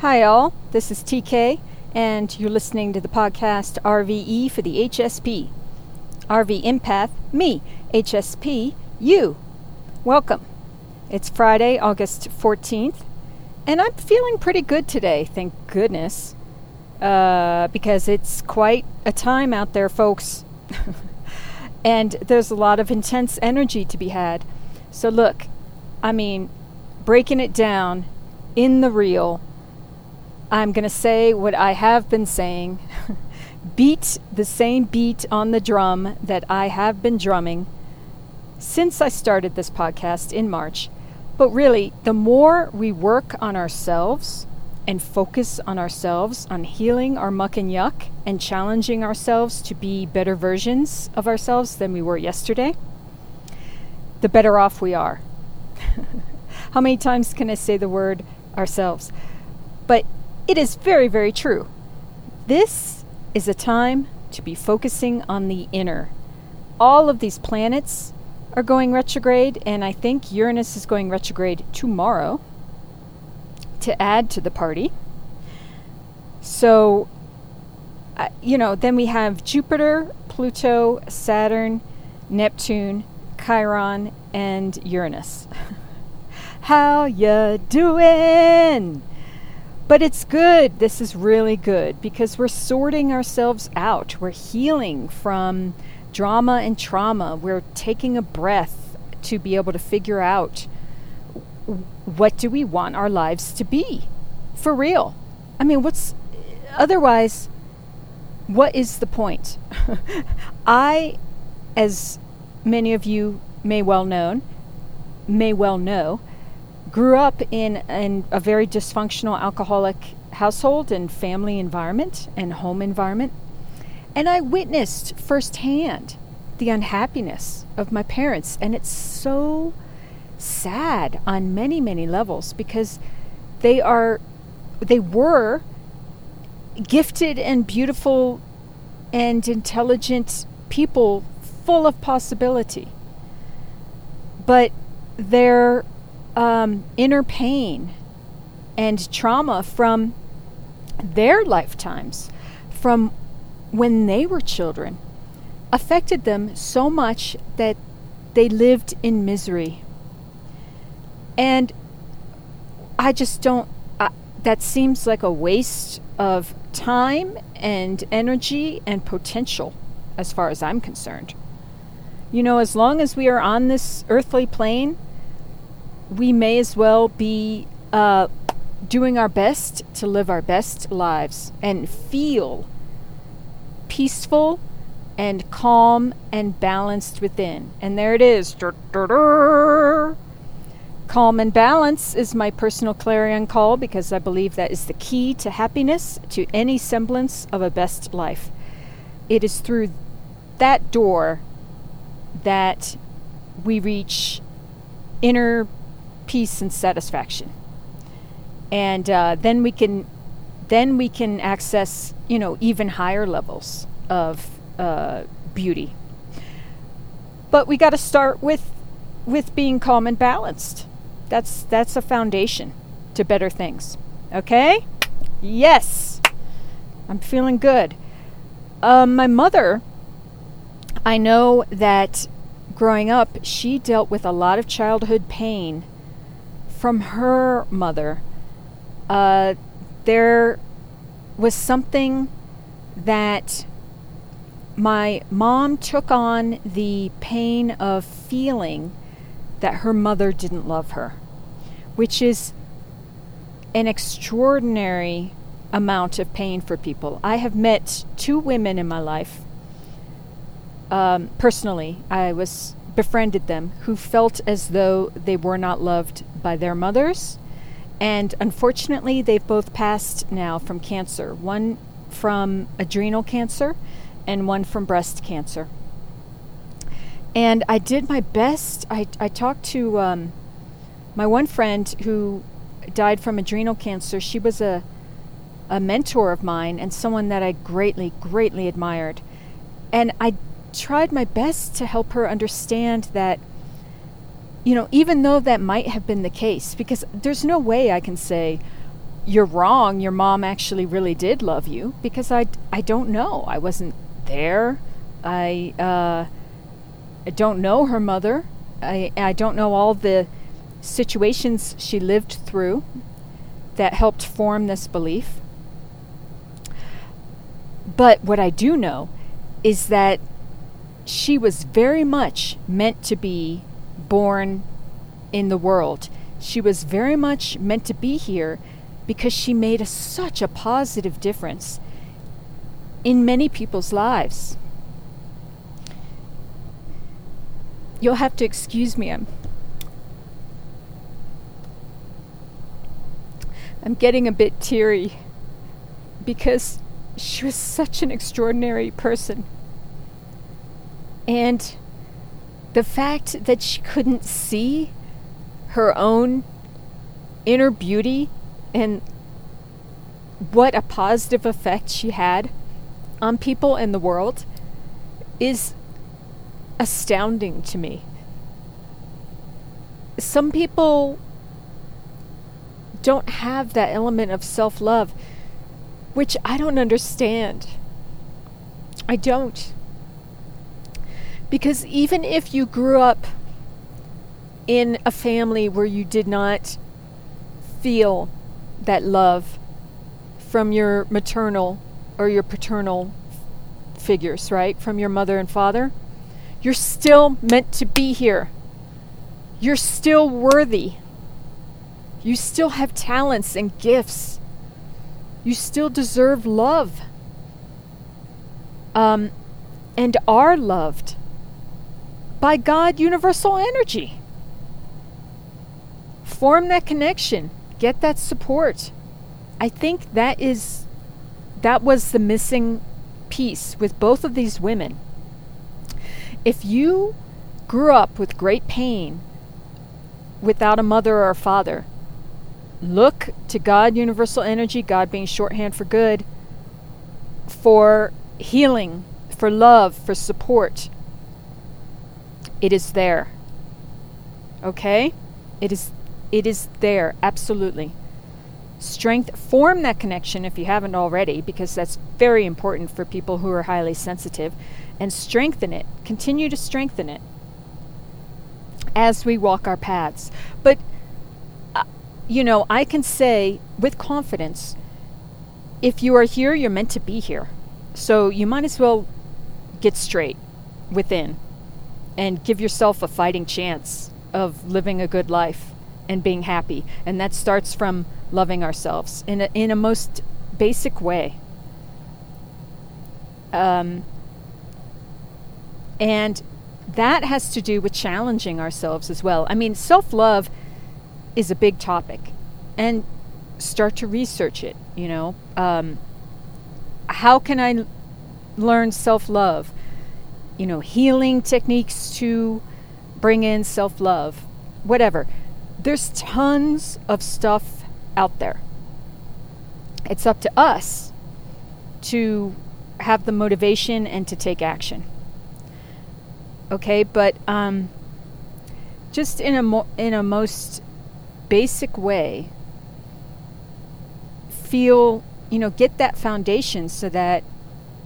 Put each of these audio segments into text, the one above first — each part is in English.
Hi, all. This is TK, and you're listening to the podcast RVE for the HSP. RV Empath, me. HSP, you. Welcome. It's Friday, August 14th, and I'm feeling pretty good today, thank goodness, uh, because it's quite a time out there, folks. and there's a lot of intense energy to be had. So, look, I mean, breaking it down in the real I'm going to say what I have been saying. beat the same beat on the drum that I have been drumming since I started this podcast in March. But really, the more we work on ourselves and focus on ourselves, on healing our muck and yuck, and challenging ourselves to be better versions of ourselves than we were yesterday, the better off we are. How many times can I say the word ourselves? But it is very, very true. This is a time to be focusing on the inner. All of these planets are going retrograde, and I think Uranus is going retrograde tomorrow to add to the party. So, uh, you know, then we have Jupiter, Pluto, Saturn, Neptune, Chiron, and Uranus. How ya doing? But it's good. This is really good because we're sorting ourselves out. We're healing from drama and trauma. We're taking a breath to be able to figure out what do we want our lives to be for real. I mean, what's otherwise what is the point? I as many of you may well know, may well know grew up in, in a very dysfunctional alcoholic household and family environment and home environment. And I witnessed firsthand the unhappiness of my parents. And it's so sad on many, many levels because they are, they were gifted and beautiful and intelligent people full of possibility. But their um, inner pain and trauma from their lifetimes, from when they were children, affected them so much that they lived in misery. And I just don't, uh, that seems like a waste of time and energy and potential as far as I'm concerned. You know, as long as we are on this earthly plane, we may as well be uh, doing our best to live our best lives and feel peaceful and calm and balanced within. And there it is. Calm and balance is my personal clarion call because I believe that is the key to happiness, to any semblance of a best life. It is through that door that we reach inner peace and satisfaction. And uh, then we can then we can access you know even higher levels of uh, beauty. But we got to start with with being calm and balanced. That's that's a foundation to better things. Okay? Yes. I'm feeling good. Um, my mother, I know that growing up, she dealt with a lot of childhood pain from her mother, uh, there was something that my mom took on the pain of feeling that her mother didn't love her, which is an extraordinary amount of pain for people. I have met two women in my life. Um, personally, I was befriended them who felt as though they were not loved by their mothers. And unfortunately, they've both passed now from cancer one from adrenal cancer and one from breast cancer. And I did my best. I, I talked to um, my one friend who died from adrenal cancer. She was a, a mentor of mine and someone that I greatly, greatly admired. And I tried my best to help her understand that you know, even though that might have been the case, because there's no way I can say, you're wrong. Your mom actually really did love you because I, I don't know. I wasn't there. I, uh, I don't know her mother. I, I don't know all the situations she lived through that helped form this belief. But what I do know is that she was very much meant to be born in the world. She was very much meant to be here because she made a, such a positive difference in many people's lives. You'll have to excuse me. I'm I'm getting a bit teary because she was such an extraordinary person. And the fact that she couldn't see her own inner beauty and what a positive effect she had on people in the world is astounding to me. Some people don't have that element of self love, which I don't understand. I don't. Because even if you grew up in a family where you did not feel that love from your maternal or your paternal figures, right? From your mother and father, you're still meant to be here. You're still worthy. You still have talents and gifts. You still deserve love. Um, and are loved by God, universal energy. Form that connection, get that support. I think that is that was the missing piece with both of these women. If you grew up with great pain without a mother or a father, look to God, universal energy, God being shorthand for good, for healing, for love, for support. It is there. Okay? It is it is there absolutely. Strength form that connection if you haven't already because that's very important for people who are highly sensitive and strengthen it. Continue to strengthen it as we walk our paths. But uh, you know, I can say with confidence if you are here, you're meant to be here. So you might as well get straight within and give yourself a fighting chance of living a good life and being happy. And that starts from loving ourselves in a, in a most basic way. Um, and that has to do with challenging ourselves as well. I mean, self love is a big topic and start to research it you know um, how can i learn self-love you know healing techniques to bring in self-love whatever. There's tons of stuff out there. It's up to us to have the motivation and to take action. Okay but um, just in a mo- in a most basic way, feel, you know, get that foundation so that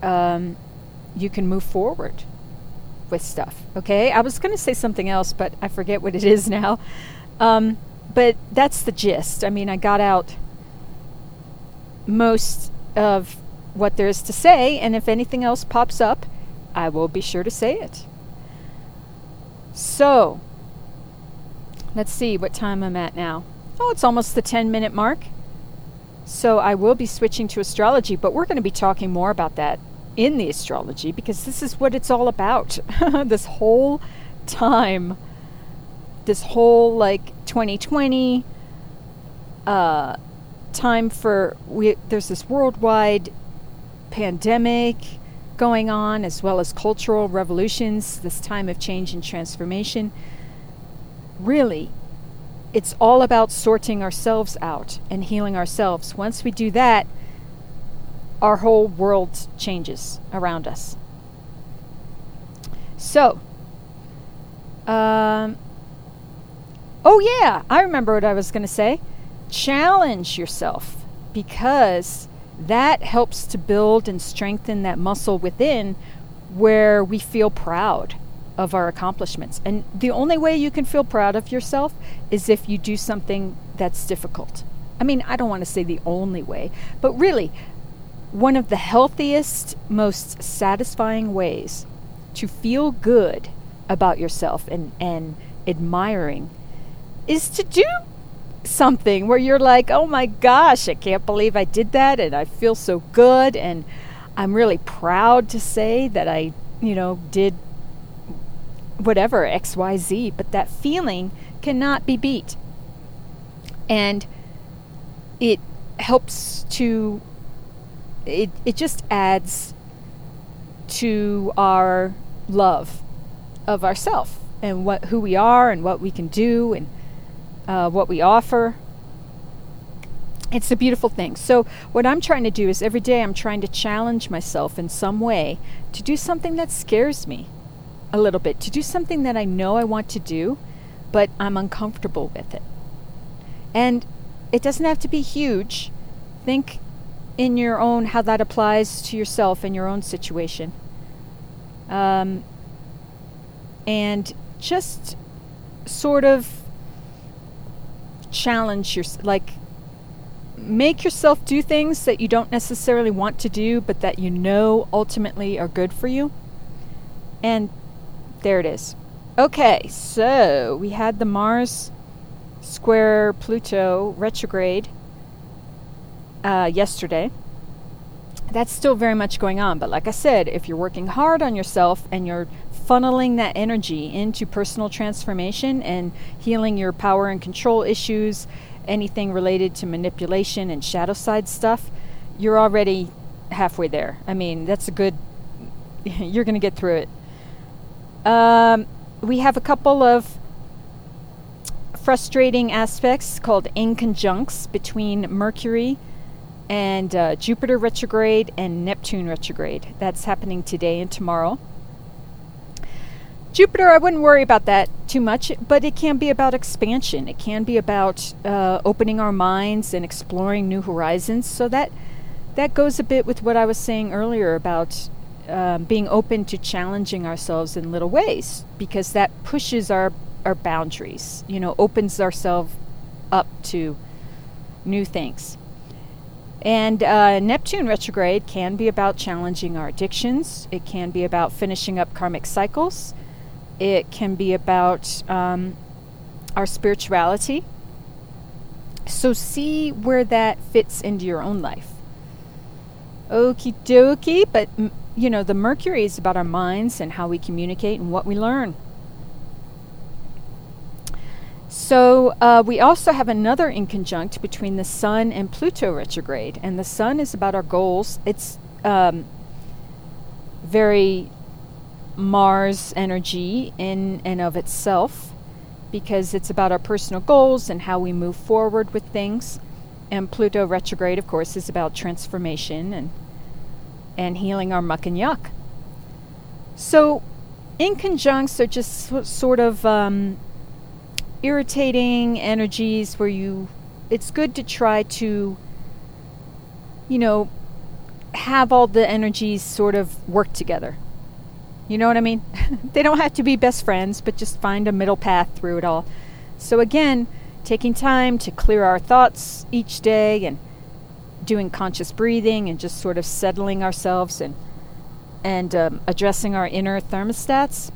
um, you can move forward with stuff. Okay? I was going to say something else, but I forget what it is now. Um, but that's the gist. I mean, I got out most of what there is to say, and if anything else pops up, I will be sure to say it. So, Let's see what time I'm at now. Oh, it's almost the 10 minute mark. So I will be switching to astrology, but we're going to be talking more about that in the astrology because this is what it's all about. this whole time, this whole like 2020 uh, time for we there's this worldwide pandemic going on as well as cultural revolutions, this time of change and transformation really, it's all about sorting ourselves out and healing ourselves. Once we do that, our whole world changes around us. So, um, oh yeah, I remember what I was going to say. Challenge yourself. because that helps to build and strengthen that muscle within where we feel proud of our accomplishments. And the only way you can feel proud of yourself is if you do something that's difficult. I mean, I don't want to say the only way, but really, one of the healthiest, most satisfying ways to feel good about yourself and, and admiring is to do something where you're like, oh my gosh, I can't believe I did that and I feel so good and I'm really proud to say that I, you know, did whatever, XYZ, but that feeling cannot be beat. And it helps to, it, it just adds to our love of ourself and what who we are and what we can do and uh, what we offer. It's a beautiful thing. So, what I'm trying to do is every day I'm trying to challenge myself in some way to do something that scares me a little bit, to do something that I know I want to do, but I'm uncomfortable with it. And it doesn't have to be huge. Think in your own how that applies to yourself in your own situation. Um, and just sort of challenge your like make yourself do things that you don't necessarily want to do but that you know ultimately are good for you. And there it is. Okay so we had the mars square pluto retrograde uh, yesterday that's still very much going on but like i said if you're working hard on yourself and you're funneling that energy into personal transformation and healing your power and control issues, anything related to manipulation and shadow side stuff, you're already halfway there. I mean, that's a good, you're going to get through it. Um, we have a couple of frustrating aspects called inconjuncts between Mercury and uh, Jupiter retrograde and Neptune retrograde. That's happening today and tomorrow. Jupiter, I wouldn't worry about that too much, but it can be about expansion. It can be about uh, opening our minds and exploring new horizons. So that that goes a bit with what I was saying earlier about um, being open to challenging ourselves in little ways, because that pushes our our boundaries. You know, opens ourselves up to new things. And uh, Neptune retrograde can be about challenging our addictions. It can be about finishing up karmic cycles. It can be about um, our spirituality. So see where that fits into your own life. Okie dokie, but you know, the Mercury is about our minds and how we communicate and what we learn. So uh, we also have another inconjunct between the Sun and Pluto retrograde, and the Sun is about our goals. It's um, very Mars energy in and of itself because it's about our personal goals and how we move forward with things. And Pluto retrograde, of course, is about transformation and and healing our muck and yuck. So, inconjuncts are just so, sort of um, irritating energies where you. It's good to try to, you know, have all the energies sort of work together. You know what I mean? they don't have to be best friends, but just find a middle path through it all. So, again, taking time to clear our thoughts each day and doing conscious breathing and just sort of settling ourselves and and um, addressing our inner thermostats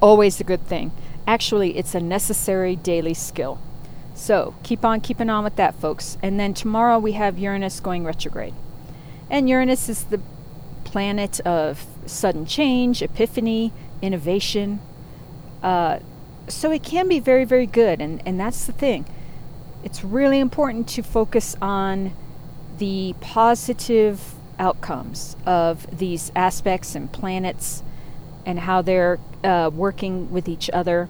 always a good thing actually it's a necessary daily skill so keep on keeping on with that folks and then tomorrow we have uranus going retrograde and uranus is the planet of sudden change, epiphany, innovation. Uh, so it can be very, very good, and, and that's the thing. It's really important to focus on the positive outcomes of these aspects and planets and how they're uh, working with each other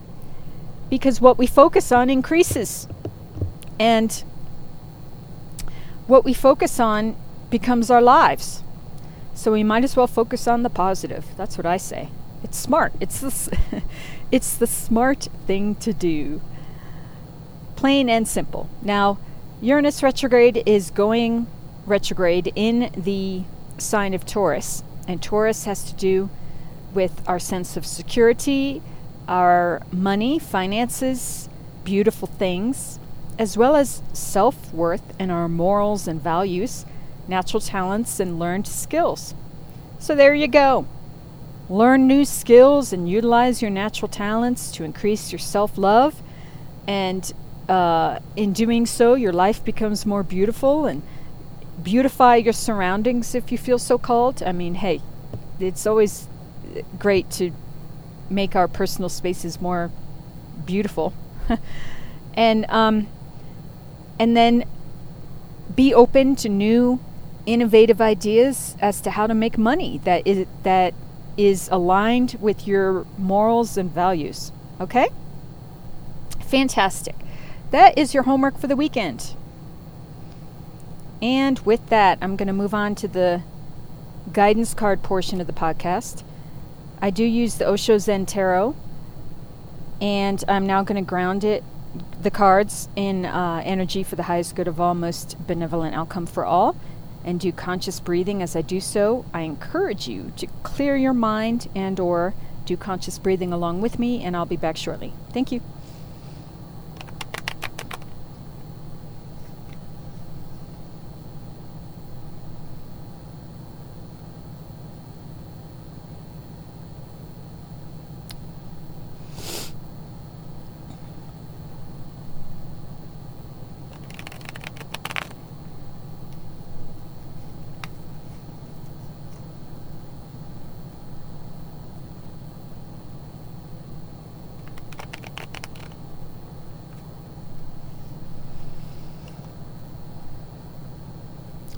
because what we focus on increases. And what we focus on becomes our lives. So we might as well focus on the positive. That's what I say. It's smart. It's the, it's the smart thing to do. Plain and simple. Now, Uranus retrograde is going retrograde in the sign of Taurus, and Taurus has to do with our sense of security, our money, finances, beautiful things, as well as self worth and our morals and values, natural talents, and learned skills. So there you go. Learn new skills and utilize your natural talents to increase your self love. And uh, in doing so, your life becomes more beautiful and beautify your surroundings if you feel so called. I mean, hey, it's always great to make our personal spaces more beautiful. and um, and then be open to new innovative ideas as to how to make money that is that is aligned with your morals and values. Okay? Fantastic. That is your homework for the weekend. And with that, I'm going to move on to the guidance card portion of the podcast. I do use the Osho Zen Tarot, and I'm now going to ground it, the cards, in uh, energy for the highest good of all, most benevolent outcome for all and do conscious breathing as I do so, I encourage you to clear your mind and or do conscious breathing along with me and I'll be back shortly. Thank you.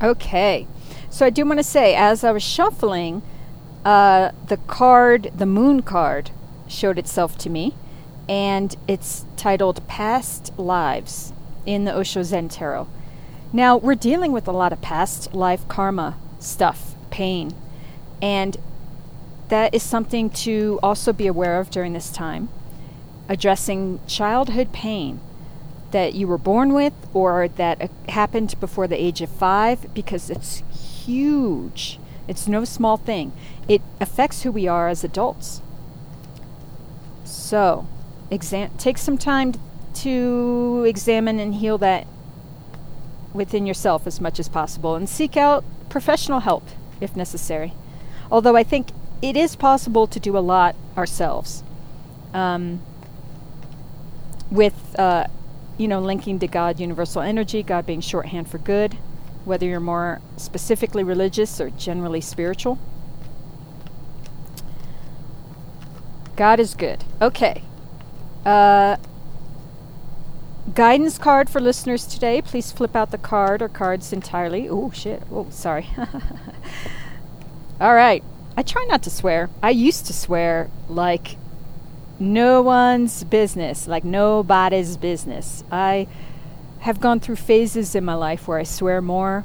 Okay. So I do want to say, as I was shuffling, uh, the card, the moon card, showed itself to me, and it's titled Past Lives in the Osho Zen Tarot. Now, we're dealing with a lot of past life karma stuff, pain, and that is something to also be aware of during this time. Addressing childhood pain that you were born with or that happened before the age of five because it's huge. It's no small thing. It affects who we are as adults. So, exam- take some time to examine and heal that within yourself as much as possible and seek out professional help if necessary. Although I think it is possible to do a lot ourselves. Um, with uh, you know, linking to God, universal energy, God being shorthand for good, whether you're more specifically religious or generally spiritual. God is good. Okay. Uh, guidance card for listeners today. Please flip out the card or cards entirely. Oh, shit. Oh, sorry. All right. I try not to swear. I used to swear like no one's business, like nobody's business. I have gone through phases in my life where I swear more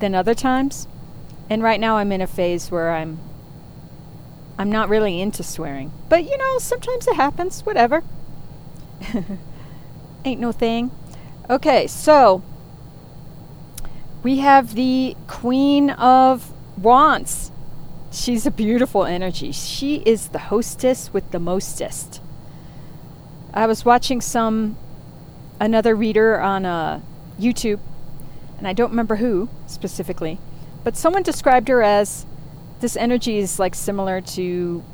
than other times. And right now I'm in a phase where I'm I'm not really into swearing. But you know, sometimes it happens, whatever. Ain't no thing. Okay, so we have the Queen of Wands. She's a beautiful energy. She is the hostess with the mostest. I was watching some another reader on uh, YouTube, and I don't remember who specifically, but someone described her as this energy is like similar to,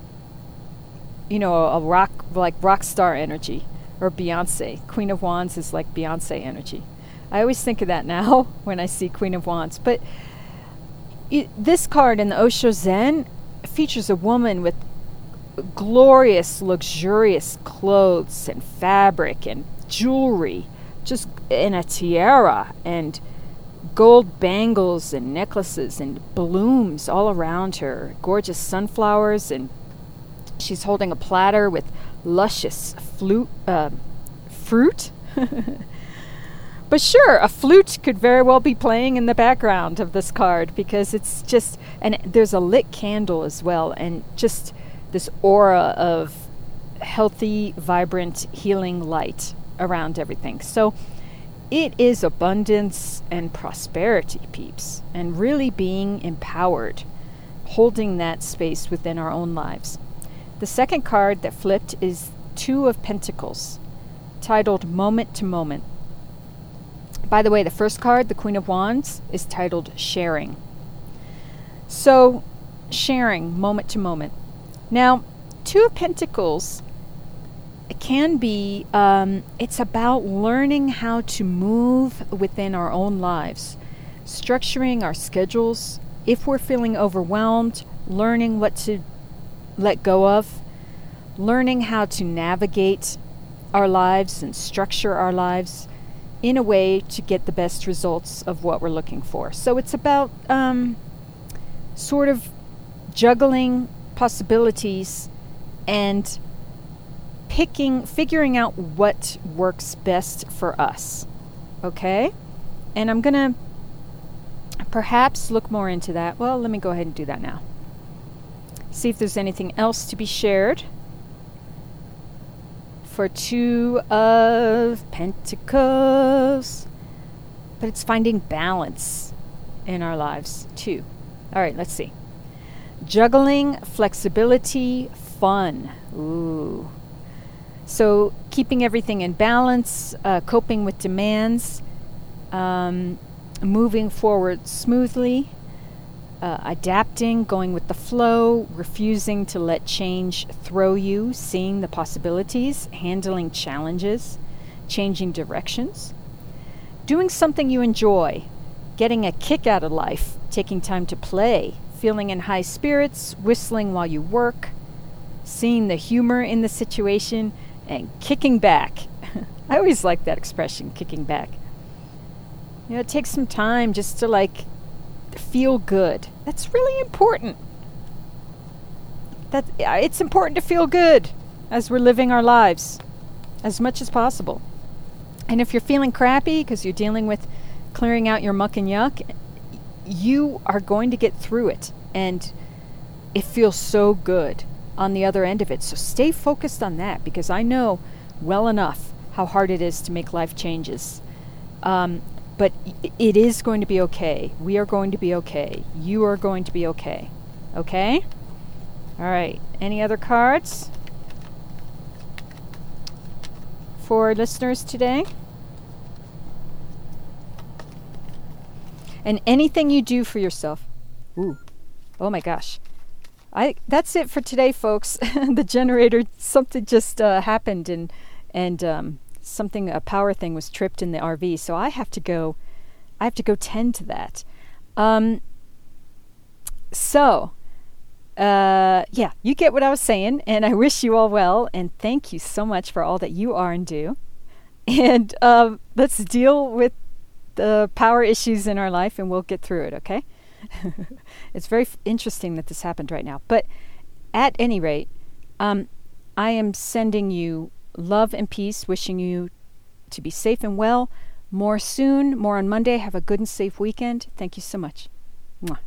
you know, a, a rock like rock star energy or Beyonce. Queen of Wands is like Beyonce energy. I always think of that now when I see Queen of Wands, but this card in the Osho Zen features a woman with glorious, luxurious clothes and fabric and jewelry, just in a tiara and gold bangles and necklaces and blooms all around her, gorgeous sunflowers, and she's holding a platter with luscious flute, uh, fruit. But sure, a flute could very well be playing in the background of this card because it's just, and there's a lit candle as well, and just this aura of healthy, vibrant, healing light around everything. So it is abundance and prosperity, peeps, and really being empowered, holding that space within our own lives. The second card that flipped is Two of Pentacles, titled Moment to Moment. By the way, the first card, the Queen of Wands, is titled Sharing. So, sharing moment to moment. Now, Two of Pentacles can be, um, it's about learning how to move within our own lives, structuring our schedules. If we're feeling overwhelmed, learning what to let go of, learning how to navigate our lives and structure our lives in a way to get the best results of what we're looking for. So it's about um, sort of juggling possibilities and picking, figuring out what works best for us. Okay? And I'm going to perhaps look more into that. Well, let me go ahead and do that now. See if there's anything else to be shared for Two of Pentacles. But it's finding balance in our lives too. All right, let's see. Juggling, flexibility, fun. Ooh. So, keeping everything in balance, uh, coping with demands, um, moving forward smoothly, uh, adapting, going with the flow, refusing to let change throw you, seeing the possibilities, handling challenges, changing directions, doing something you enjoy, getting a kick out of life, taking time to play, feeling in high spirits, whistling while you work, seeing the humor in the situation, and kicking back. I always like that expression, kicking back. You know, it takes some time just to like feel good. That's really important. That it's important to feel good as we're living our lives as much as possible. And if you're feeling crappy because you're dealing with clearing out your muck and yuck, you are going to get through it and it feels so good on the other end of it. So stay focused on that because I know well enough how hard it is to make life changes. Um, but it is going to be okay. We are going to be okay. You are going to be okay. Okay? All right. Any other cards for listeners today? And anything you do for yourself. Ooh. Oh my gosh. I that's it for today, folks. the generator something just uh, happened and and um, something a power thing was tripped in the RV, so I have to go. I have to go tend to that. Um, so, uh, yeah, you get what I was saying, and I wish you all well, and thank you so much for all that you are and do. And uh, let's deal with the power issues in our life, and we'll get through it. Okay? it's very f- interesting that this happened right now, but at any rate, um, I am sending you love and peace, wishing you to be safe and well. More soon, more on Monday. Have a good and safe weekend. Thank you so much. Mwah.